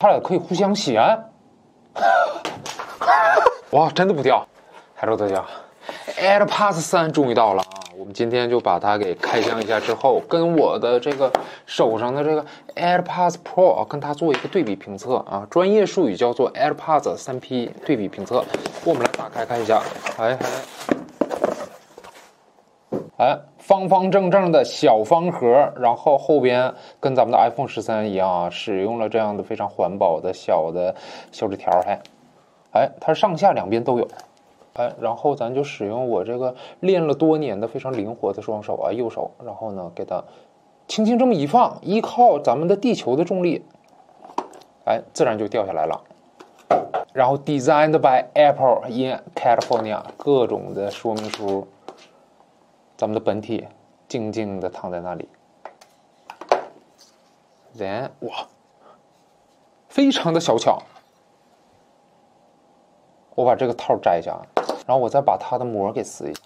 它俩可以互相衔。哇，真的不掉！Hello，大家，AirPods 三终于到了啊！我们今天就把它给开箱一下，之后跟我的这个手上的这个 AirPods Pro 跟它做一个对比评测啊，专业术语叫做 AirPods 三 P 对比评测。我们来打开看一下，哎哎，哎，方方正正的小方盒，然后后边跟咱们的 iPhone 十三一样啊，使用了这样的非常环保的小的小纸条，还。哎，它上下两边都有，哎，然后咱就使用我这个练了多年的非常灵活的双手啊，右手，然后呢，给它轻轻这么一放，依靠咱们的地球的重力，哎，自然就掉下来了。然后 Designed by Apple in California，各种的说明书，咱们的本体静静的躺在那里。Then，哇，非常的小巧。我把这个套摘下，然后我再把它的膜给撕一下。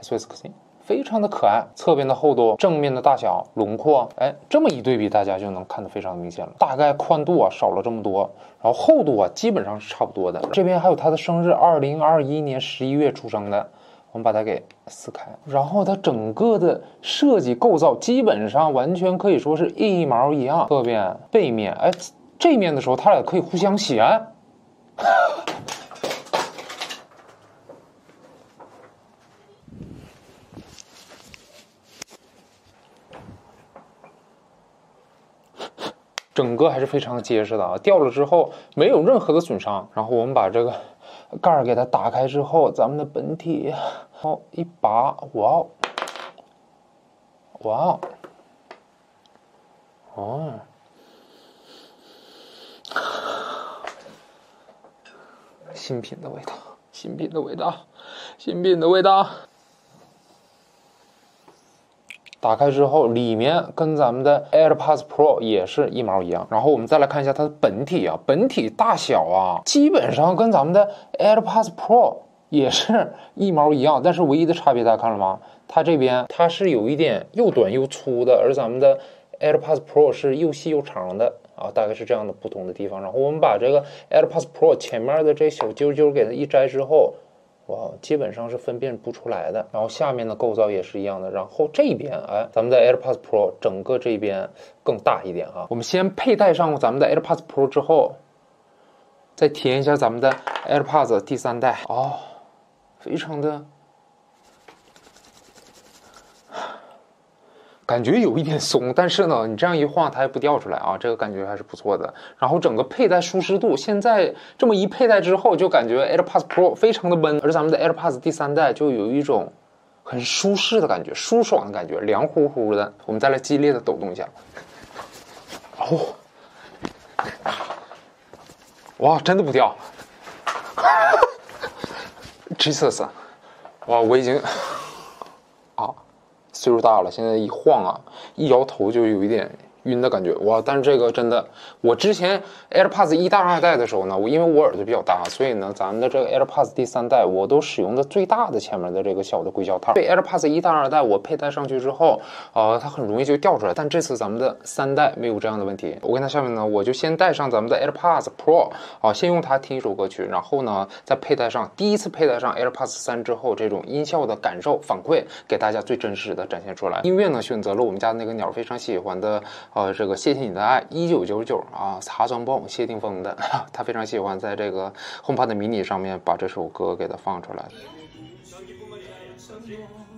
s w i s s 非常的可爱。侧边的厚度，正面的大小，轮廓，哎，这么一对比，大家就能看得非常明显了。大概宽度啊少了这么多，然后厚度啊基本上是差不多的。这边还有它的生日，二零二一年十一月出生的。我们把它给撕开，然后它整个的设计构造基本上完全可以说是一毛一样。侧面、背面，哎。这面的时候，它俩可以互相衔。整个还是非常结实的啊，掉了之后没有任何的损伤。然后我们把这个盖儿给它打开之后，咱们的本体，好一拔，哇哦，哇哦，哦。新品的味道，新品的味道，新品的味道。打开之后，里面跟咱们的 AirPods Pro 也是一毛一样。然后我们再来看一下它的本体啊，本体大小啊，基本上跟咱们的 AirPods Pro 也是一毛一样。但是唯一的差别，大家看了吗？它这边它是有一点又短又粗的，而咱们的 AirPods Pro 是又细又长的。啊，大概是这样的不同的地方。然后我们把这个 AirPods Pro 前面的这小揪揪给它一摘之后，哇，基本上是分辨不出来的。然后下面的构造也是一样的。然后这边，哎，咱们的 AirPods Pro 整个这边更大一点啊。我们先佩戴上咱们的 AirPods Pro 之后，再体验一下咱们的 AirPods 第三代。哦，非常的。感觉有一点松，但是呢，你这样一晃，它也不掉出来啊，这个感觉还是不错的。然后整个佩戴舒适度，现在这么一佩戴之后，就感觉 AirPods Pro 非常的闷，而咱们的 AirPods 第三代就有一种很舒适的感觉，舒爽的感觉，凉乎乎的。我们再来激烈的抖动一下，哦，哇，真的不掉，Jesus，哇，我已经。岁数大了，现在一晃啊，一摇头就有一点晕的感觉哇！但是这个真的，我之前 AirPods 一代、二代的时候呢，我因为我耳朵比较大，所以呢，咱们的这个 AirPods 第三代我都使用的最大的前面的这个小的硅胶套。对 AirPods 一代、二代，我佩戴上去之后，呃，它很容易就掉出来。但这次咱们的三代没有这样的问题。我跟它下面呢，我就先戴上咱们的 AirPods Pro 啊，先用它听一首歌曲，然后呢，再佩戴上第一次佩戴上 AirPods 三之后，这种音效的感受反馈，给大家最真实的展现出来。音乐呢，选择了我们家那个鸟非常喜欢的。呃，这个谢谢你的爱，一九九九啊，茶庄包谢霆锋的，他非常喜欢在这个 HomePod mini 上面把这首歌给它放出来。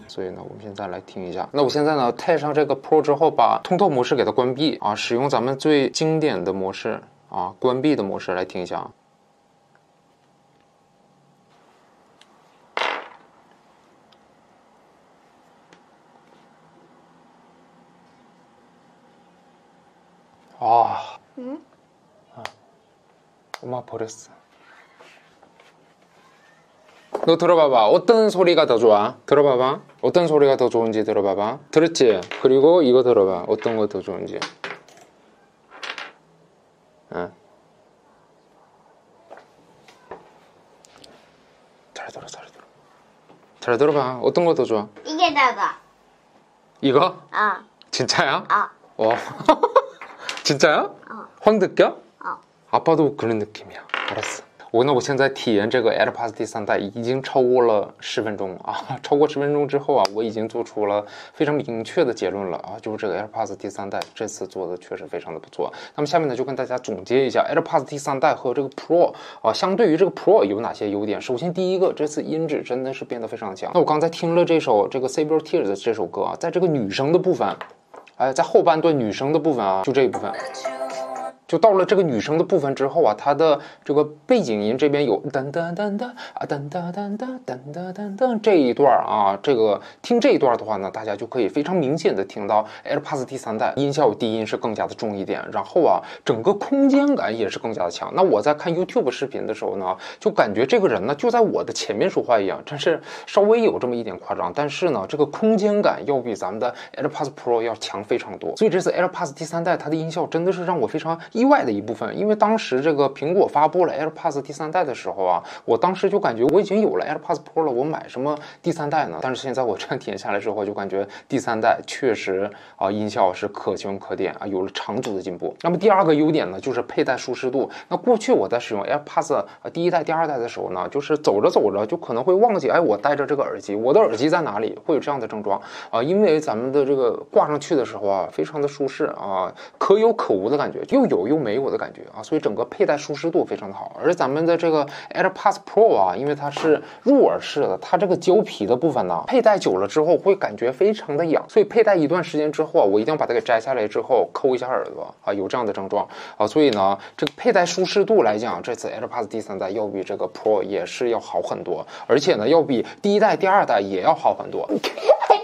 所以呢，我们现在来听一下。那我现在呢，戴上这个 Pro 之后，把通透模式给它关闭啊，使用咱们最经典的模式啊，关闭的模式来听一下。 我妈버렸어。너 들어봐봐 어떤 소리가 더 좋아 들어봐봐 어떤 소리가 더 좋은지 들어봐봐 들었지 그리고 이거 들어봐 어떤 거 더 좋은지응잘들어 잘 들어 잘 들어봐 어떤 거 더 좋아 이게 나가 이거? 아진짜야? 아 어. 진짜야? 어. 확 느껴? 어. 아빠도 그런 느낌이야. 알았어.我那我现在体验这个 AirPods 第三代已经超过了十分钟啊，超过十分钟之后啊，我已经做出了非常明确的结论了啊，就是这个 AirPods 第三代这次做的确实非常的不错。那么下面呢，就跟大家总结一下 AirPods 第三代和这个 Pro 啊，相对于这个 Pro 有哪些优点？首先第一个，这次音质真的是变得非常强。那我刚才听了这首这个 Save Your Tears 的这首歌啊，在这个女声的部分，哎，在后半段女声的部分啊，就这一部分。 就到了这个女生的部分之后啊，它的这个背景音这边有噔噔噔噔啊噔噔噔噔噔噔噔噔这一段啊，这个听这一段的话呢，大家就可以非常明显的听到 AirPods 第三代音效低音是更加的重一点，然后啊，整个空间感也是更加的强。那我在看 YouTube 视频的时候呢，就感觉这个人呢就在我的前面说话一样，真是稍微有这么一点夸张。但是呢，这个空间感要比咱们的 AirPods Pro 要强非常多。所以这次 AirPods 第三代它的音效真的是让我非常。意外的一部分，因为当时这个苹果发布了 AirPods 第三代的时候啊，我当时就感觉我已经有了 AirPods Pro 了，我买什么第三代呢？但是现在我 这样体验下来之后，就感觉第三代确实啊音效是可圈可点啊，有了长足的进步。那么第二个优点呢，就是佩戴舒适度。那过去我在使用 AirPods 第一代、第二代的时候呢，就是走着走着就可能会忘记，哎，我戴着这个耳机，我的耳机在哪里？会有这样的症状啊，因为咱们的这个挂上去的时候啊，非常的舒适啊，可有可无的感觉，又有又没有的感觉啊，所以整个佩戴舒适度非常的好。而咱们的这个 AirPods Pro 啊，因为它是入耳式的，它这个胶皮的部分呢，佩戴久了之后会感觉非常的痒，所以佩戴一段时间之后啊，我一定要把它给摘下来之后抠一下耳朵啊，有这样的症状啊，所以呢，这个佩戴舒适度来讲，这次 AirPods 第三代要比这个 Pro 也是要好很多，而且呢，要比第一代、第二代也要好很多。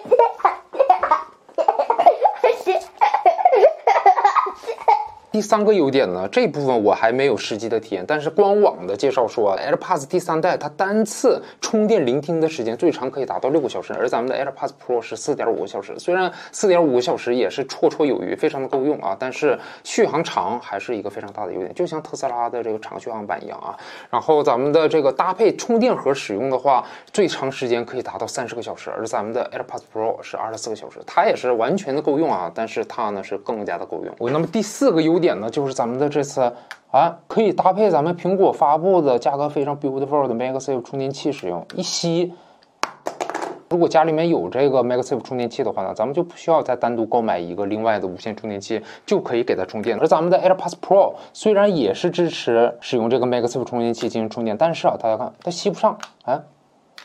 第三个优点呢，这部分我还没有实际的体验，但是官网的介绍说，AirPods 第三代它单次充电聆听的时间最长可以达到六个小时，而咱们的 AirPods Pro 是四点五个小时。虽然四点五个小时也是绰绰有余，非常的够用啊，但是续航长还是一个非常大的优点，就像特斯拉的这个长续航版一样啊。然后咱们的这个搭配充电盒使用的话，最长时间可以达到三十个小时，而咱们的 AirPods Pro 是二十四个小时，它也是完全的够用啊，但是它呢是更加的够用。我那么第四个优点。点呢，就是咱们的这次啊，可以搭配咱们苹果发布的价格非常 beautiful 的 MagSafe 充电器使用。一吸，如果家里面有这个 MagSafe 充电器的话呢，咱们就不需要再单独购买一个另外的无线充电器，就可以给它充电。而咱们的 AirPods Pro 虽然也是支持使用这个 MagSafe 充电器进行充电，但是啊，大家看它吸不上，啊，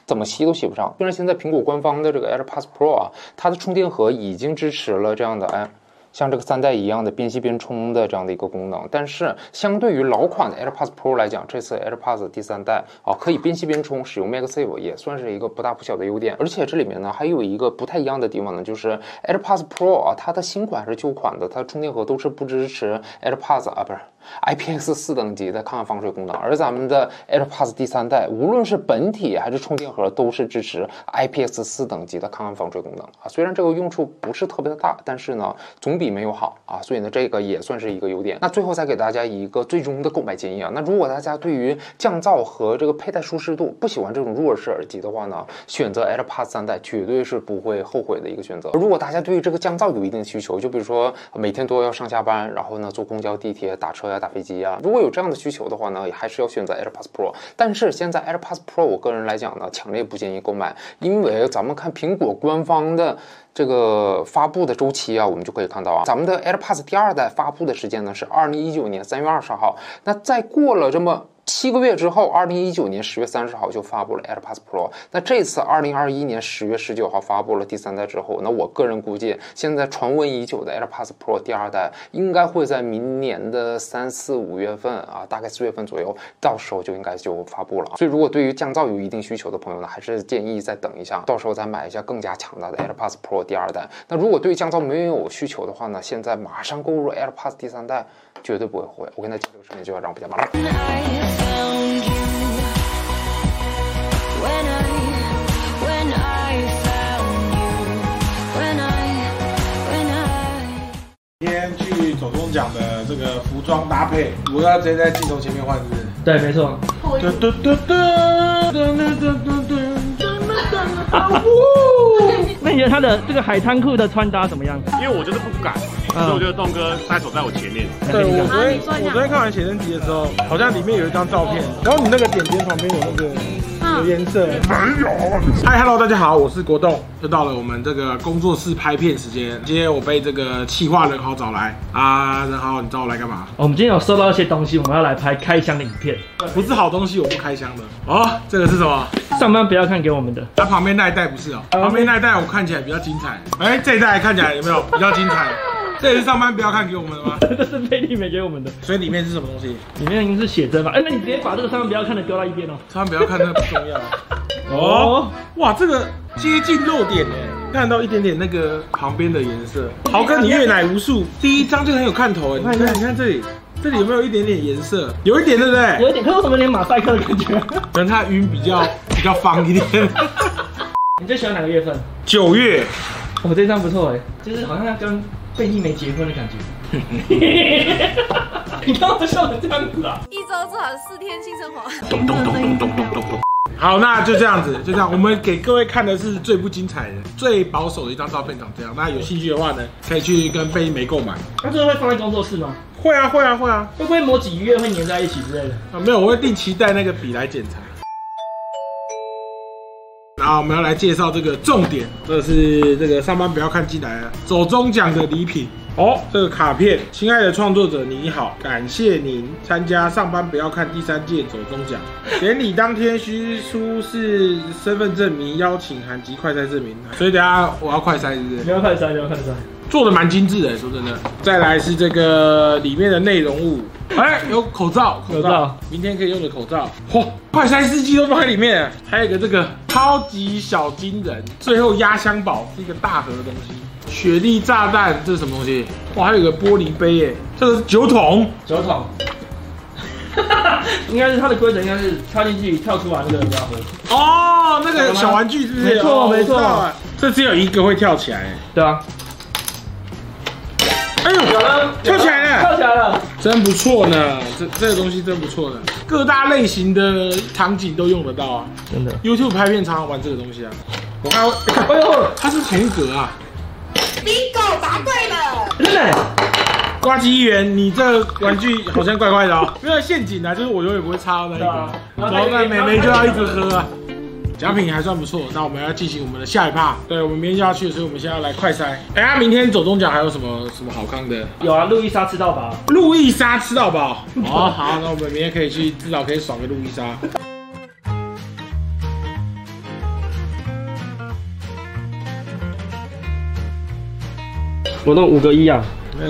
怎么吸都吸不上。虽然现在苹果官方的这个 AirPods Pro 啊，它的充电盒已经支持了这样的哎。像这个三代一样的边吸边充的这样的一个功能，但是相对于老款的 AirPods Pro 来讲，这次 AirPods 第三代啊可以边吸边充，使用 MagSafe 也算是一个不大不小的优点。而且这里面呢还有一个不太一样的地方呢，就是 AirPods Pro 啊，它的新款还是旧款的，它的充电盒都是不支持 AirPods 啊，不是。IPX 四等级的抗汗防水功能，而咱们的 AirPods 第三代，无论是本体还是充电盒，都是支持 IPX 四等级的抗汗防水功能啊。虽然这个用处不是特别的大，但是呢，总比没有好啊。所以呢，这个也算是一个优点。那最后再给大家一个最终的购买建议啊。那如果大家对于降噪和这个佩戴舒适度不喜欢这种入耳式耳机的话呢，选择 AirPods 三代绝对是不会后悔的一个选择。如果大家对于这个降噪有一定需求，就比如说每天都要上下班，然后呢坐公交、地铁、打车。呀打飞机啊！如果有这样的需求的话呢，也还是要选择 AirPods Pro。但是现在 AirPods Pro，我个人来讲呢，强烈不建议购买，因为咱们看苹果官方的这个发布的周期啊，我们就可以看到啊，咱们的 AirPods 第二代发布的时间呢是二零一九年三月二十号。那再过了这么。七个月之后，二零一九年十月三十号就发布了 AirPods Pro。那这次二零二一年十月十九号发布了第三代之后，那我个人估计，现在传闻已久的 AirPods Pro 第二代应该会在明年的三四五月份啊，大概四月份左右，到时候就应该就发布了。所以，如果对于降噪有一定需求的朋友呢，还是建议再等一下，到时候再买一下更加强大的 AirPods Pro 第二代。那如果对降噪没有需求的话呢，现在马上购入 AirPods 第三代，绝对不会后悔。我跟他讲这个视频就要让不加马上。讲的这个服装搭配，我要直接在镜头前面换，是不是？对，没错。那你觉得他的这个海滩裤的穿搭怎么样？因为我就是不敢。所以我觉得栋哥他走在我前面。对，我昨天我昨天看完写真集的时候，好像里面有一张照片，然后你那个点点旁边有那个有颜色。没有。嗨，Hello，大家好，我是国栋，又到了我们这个工作室拍片时间。今天我被这个企划人豪找来啊，人豪，你找我来干嘛？我们今天有收到一些东西，我们要来拍开箱的影片。不是好东西，我不开箱的。哦，这个是什么？上班不要看给我们的。它旁边那一袋不是哦，旁边那一袋我看起来比较精彩。哎，这一袋看起来有没有比较精彩？这也是上班不要看给我们的吗？这是贝利美给我们的。所以里面是什么东西？里面应该是写真吧？哎，那你直接把这个上班不要看的丢到一边哦。上班不要看那个不重要。哦，哇，这个接近漏点哎，看到一点点那个旁边的颜色。豪哥，你阅奶无数，第一张就很有看头哎。你看，你看这里，这里有没有一点点颜色？有一点，对不对？有一点，可是为什么连马赛克的感觉？可能它晕比较比较方一点。你最喜欢哪个月份？九月。我这张不错哎，就是好像要跟。贝一枚结婚的感觉。你刚我笑成这样子啊？一周做好四天性生活。咚咚咚咚咚咚咚好那就这样子就这样我们给各位看的是最不精彩的最保守的一张照片长这样。大家有兴趣的话呢可以去跟贝一枚购买。那这个会放在工作室吗？会啊会啊会啊。会不会某几个月会粘在一起之类的？啊没有我会定期带那个笔来检查。然后我们要来介绍这个重点，这是这个上班不要看进来了，走中奖的礼品哦。这个卡片，亲爱的创作者你好，感谢您参加上班不要看第三届走中奖。典礼当天需出示身份证明、邀请函及快筛证明。所以等下我要快筛，是不是？你要快筛，你要快筛。做的蛮精致的，说真的。再来是这个里面的内容物。哎，有口罩，口罩，明天可以用的口罩。嚯，快筛试剂都放在里面，还有一个这个超级小金人，最后压箱宝是一个大盒的东西。雪莉炸弹，这是什么东西？哇，还有一个玻璃杯耶，这个是酒桶，酒桶。应该是它的规则，应该是插进去跳出来那个家伙。哦，那个小玩具是不是？没错，没错。这只有一个会跳起来，对啊。哎呦，有了，跳起来了，跳起来了，真不错呢。这这个东西真不错呢，各大类型的场景都用得到啊。真的，YouTube 拍片常常玩这个东西啊。我看，哎呦，它是同格啊。Bingo，答对了。真的，呱唧议员，你这玩具好像怪怪的哦。没有陷阱啊，就是我永远不会插到那一个，然后那妹妹就要一直喝啊。奖品还算不错，那我们要进行我们的下一趴。对，我们明天就要去，所以我们现在要来快筛。哎呀，明天走中奖还有什么什么好康的？有啊，路易莎吃到饱。路易莎吃到饱。哦，好，那我们明天可以去，至少可以爽个路易莎。我弄五个一啊。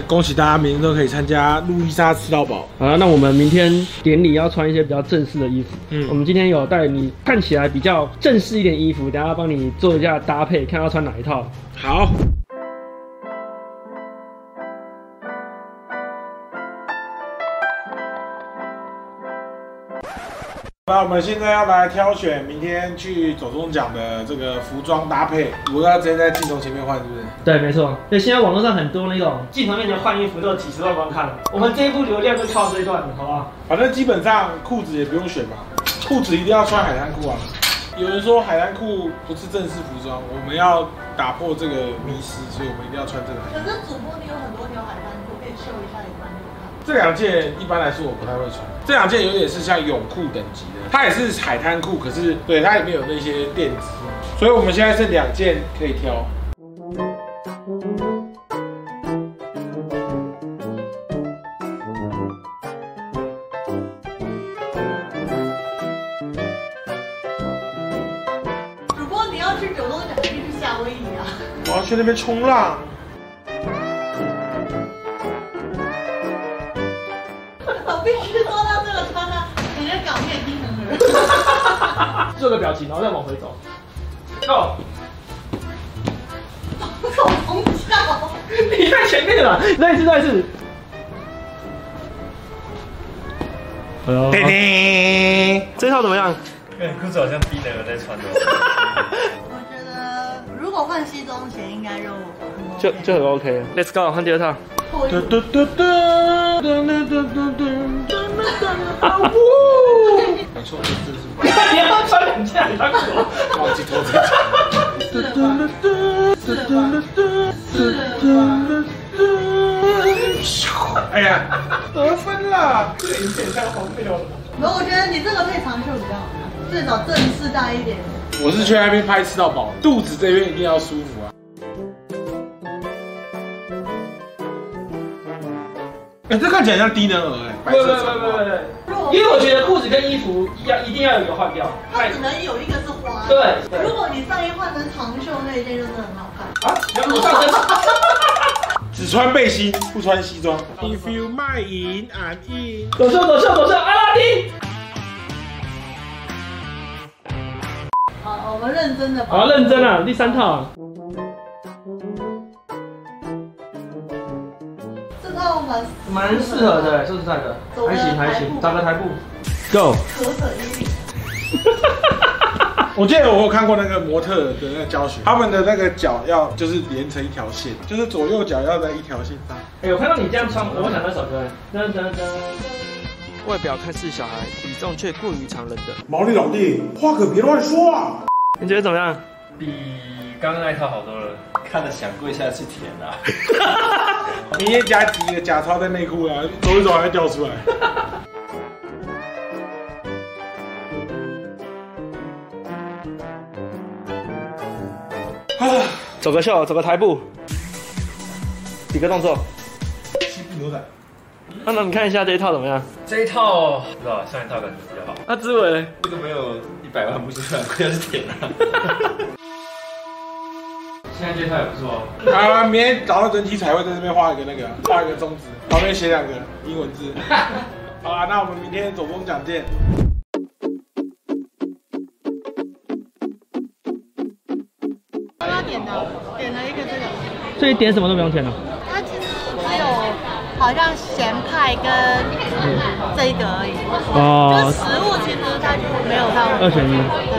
恭喜大家，明天都可以参加路易莎吃到饱。好了，那我们明天典礼要穿一些比较正式的衣服。嗯，我们今天有带你看起来比较正式一点衣服，等下帮你做一下搭配，看要穿哪一套。好。那我们现在要来挑选明天去走中奖的这个服装搭配，我要直接在镜头前面换，是不是？对，没错。对，现在网络上很多那种镜头面前换衣服都有几十万观看了，我们这一部流量就靠这一段，好不好？反正基本上裤子也不用选嘛，裤子一定要穿海滩裤啊。有人说海滩裤不是正式服装，我们要打破这个迷思，所以我们一定要穿这个。可是主播你有很多条海滩。这两件一般来说我不太会穿，这两件有点是像泳裤等级的，它也是海滩裤，可是对它里面有那些垫子，所以我们现在是两件可以挑。主播你要去九龙奖，一定是夏威夷啊！我要去那边冲浪。做个表情，然后再往回走。Go！你在前面了，再一次，再一次。叮叮，这套怎么样？你裤子好像低能儿在穿的。我觉得如果换西装前，应该就就就很 OK。Let's go，换第二套。没错，你看你要穿两件，他忘记脱这件。得分了，这个影片太荒谬了。然后我觉得你这个配长袖比较好看，最少正式大一点。我是去那边拍吃到饱，肚子这边一定要舒服啊。哎、欸，这看起来像低能儿哎。不不不不不，因为我觉得裤子跟衣服要一定要有一个换掉，它只能有一个是花。对，如果你上衣换成长袖那一件，就是很好看。啊，如果上身 只穿背心不穿西装。If you my in I'm in。走秀走秀走秀，阿拉丁。好，我们认真的。好，认真啊，第三套。这蛮蛮适合的，说实在的，还行还行，找个台步。Go。我记得我有看过那个模特的那个教学，他们的那个脚要就是连成一条线，就是左右脚要在一条线上。哎、欸，我看到你这样穿，我会想那首歌。噔噔噔。外表看似小孩，体重却过于常人的毛利老弟，话可别乱说啊！你觉得怎么样？比刚刚那一套好多了，看着想跪下去舔啊！明天加几个假钞在内裤啊，走一走还会掉出来。走个秀，走个台步，几个动作。西部牛仔。那那你看一下这一套怎么样？这一套不知道，上一套感觉比较好。那志伟，这个没有一百万不是算，亏的是舔啊。现在这套也不错。好，明天早上整体彩绘在这边画一个那个，画一个中指，旁边写两个英文字。好啦，那我们明天走钟奖见。点的，点了一个这个，所以点什么都不用钱了。它其实只有好像咸派跟这一个而已。哦。就食物其实它就没有到二选一。对对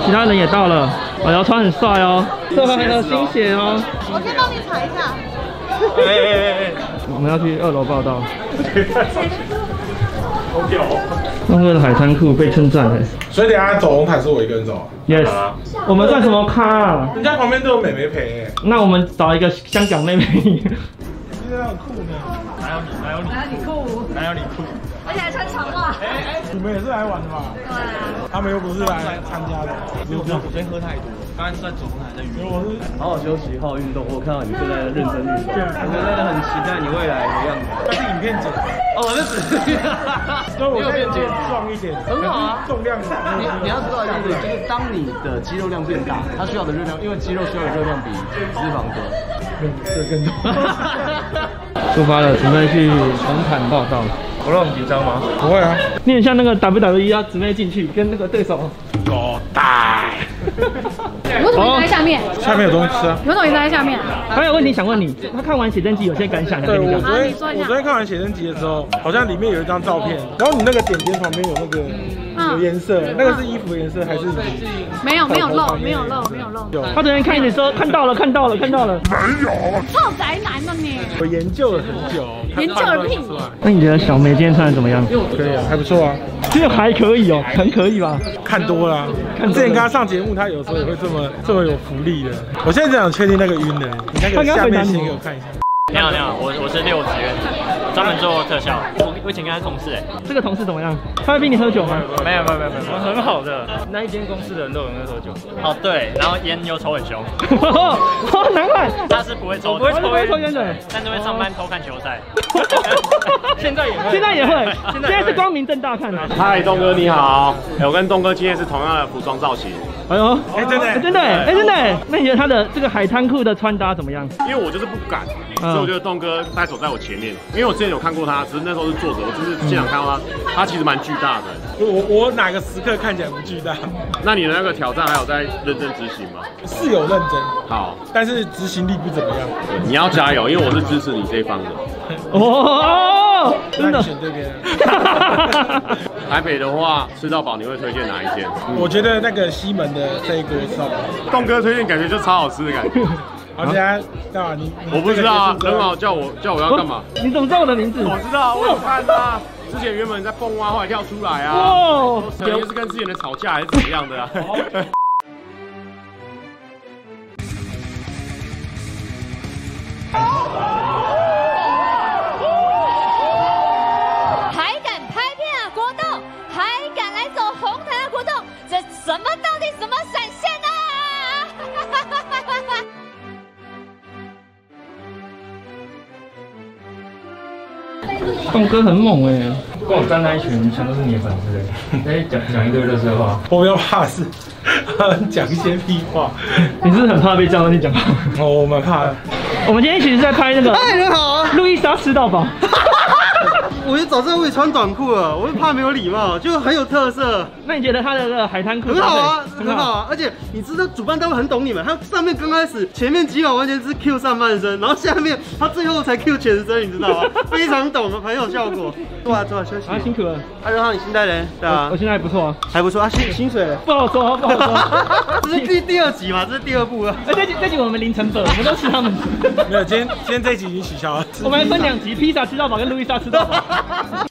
对。其他人也到了，我要穿很帅哦，这还有新鞋哦。我先帮你踩一下。哎哎哎哎，我们要去二楼报道。好屌！东哥的海滩裤被称赞哎。所以等下走红毯是我一个人走。Yes。我们算什么咖啊？人家旁边都有美眉陪哎。那我们找一个香港妹妹。你真的很酷呢。哪有你？哪有你？哪有你酷？哪有你酷？而且还穿长袜。哎哎，你们也是来玩的吧？对啊。他们又不是来参加的。没有没有，我今天喝太多。刚才在走龙潭在运动。我是好好休息，好好运动。我看到你正在认真运动。对，我真的很期待你未来的样子。那是影片剪。哦，我是纸。所以我可以减壮一点，很好啊。重量少。你你要知道一件事，就是当你的肌肉量变大，它需要的热量，因为肌肉需要的热量比脂肪多。更更多。出发了，准备去红毯报到。我让你紧张吗？不会啊。你很像那个 WWE 啊，姊妹进去跟那个对手。狗带。你为什么一直在下面？下面有东西吃啊。你为什么一直在下面？还有问题想问你，他看完写真集有些感想，对，我昨天啊、我昨天看完写真集的时候，好像里面有一张照片，然后你那个点点旁边有那个。有颜色，那个是衣服的颜色还是？没有没有露，没有露，没有露。他昨天看你说看到了，看到了，看到了。没有。臭宅男呢你？我研究了很久。研究了屁。那你觉得小梅今天穿的怎么样？可以啊，还不错啊。其实还可以哦，很可以吧？看多了。看之前跟他上节目，他有时候也会这么这么有福利的。我现在只想确定那个晕的，你那个下面先给我看一下。你好，你好，我我是六职员，专门做特效。我我以前跟他同事哎，这个同事怎么样？他会逼你喝酒吗？没有没有没有没有，很好的。那一间公司的人都有在喝酒。哦对，然后烟又抽很凶。哦，难怪他是不会抽，不会抽烟的，但是会上班偷看球赛。现在也会，现在也会，现在是光明正大看的。嗨，东哥你好，我跟东哥今天是同样的服装造型。哎呦，哎真的真的哎真的，那你觉得他的这个海滩裤的穿搭怎么样？因为我就是不敢，所以我觉得东哥他走在我前面，因为我之前有看过他，只是那时候是坐着，我就是现场看到他，他其实蛮巨大的。我我哪个时刻看起来不巨大？那你的那个挑战还有在认真执行吗？是有认真，好，但是执行力不怎么样。你要加油，因为我是支持你这一方的。哦，真的。选这边。台北的话，吃到饱你会推荐哪一间？我觉得那个西门的这一锅吃到饱。东哥推荐感觉就超好吃的感觉。好，等下干嘛？你我不知道啊，很好，叫我叫我要干嘛？你怎么知道我的名字？我知道，我有看啊。之前原本在蹦蛙，后来跳出来啊。哦。可能是跟之前的吵架还是怎么样的啊？什么到底怎么闪现啊？栋哥很猛哎，跟我站在一群全都是你的粉丝哎，讲讲一堆热色话。我比较怕事 讲一些屁话，你是不是很怕被这样东西讲话？哦，我蛮怕的。我们今天其实在拍那个，哎，人好啊，路易莎吃到饱。我就早知道我也穿短裤了，我就怕没有礼貌，就很有特色。那你觉得他的那个海滩裤很好啊，很好啊，而且你知道主办单位很懂你们，他上面刚开始前面几秒完全是 Q 上半身，然后下面他最后才 Q 全身，你知道吗？非常懂，很有效果。坐啊坐啊休息啊，辛苦了。阿任浩，你新带人对啊，我现在还不错啊，还不错啊，薪薪水不好说，不好说。这是第第二集嘛，这是第二部啊。哎，这集这集我们零成本，我们都吃他们。没有，今天今天这一集已经取消了。我们还分两集，披萨吃到饱跟路易莎吃到饱。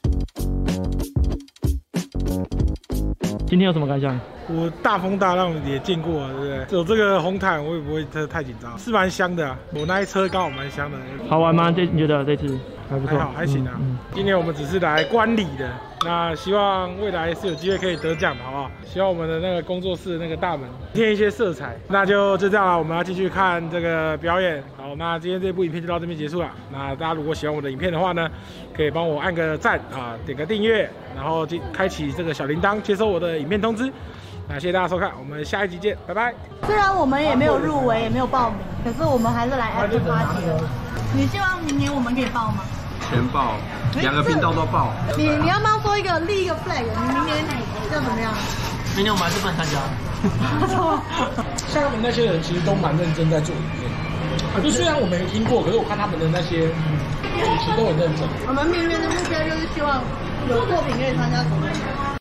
今天有什么感想？我大风大浪也见过了，对不对？走这个红毯，我也不会太太紧张，是蛮香的、啊。我那一车刚好蛮香的。好玩吗？这你觉得这次还不错？还好，还行啊。嗯嗯、今天我们只是来观礼的，那希望未来是有机会可以得奖的，好不好？希望我们的那个工作室的那个大门添一些色彩。那就就这样了，我们要继续看这个表演。好，那今天这部影片就到这边结束了。那大家如果喜欢我的影片的话呢，可以帮我按个赞啊，点个订阅。然后就开启这个小铃铛，接收我的影片通知。那谢谢大家收看，我们下一集见，拜拜。虽然我们也没有入围，也没有报名，可是我们还是来 After Party 的。你希望明年我们可以报吗？全报，两个频道都报。你你要不要说一个立一个 flag？你明年要怎么样？明年我们还是不能参加。像他们那些人其实都蛮认真在做影片。就虽然我没听过，可是我看他们的那些主持都很认真。我们明年的目标就是希望。有作品可以参加什么？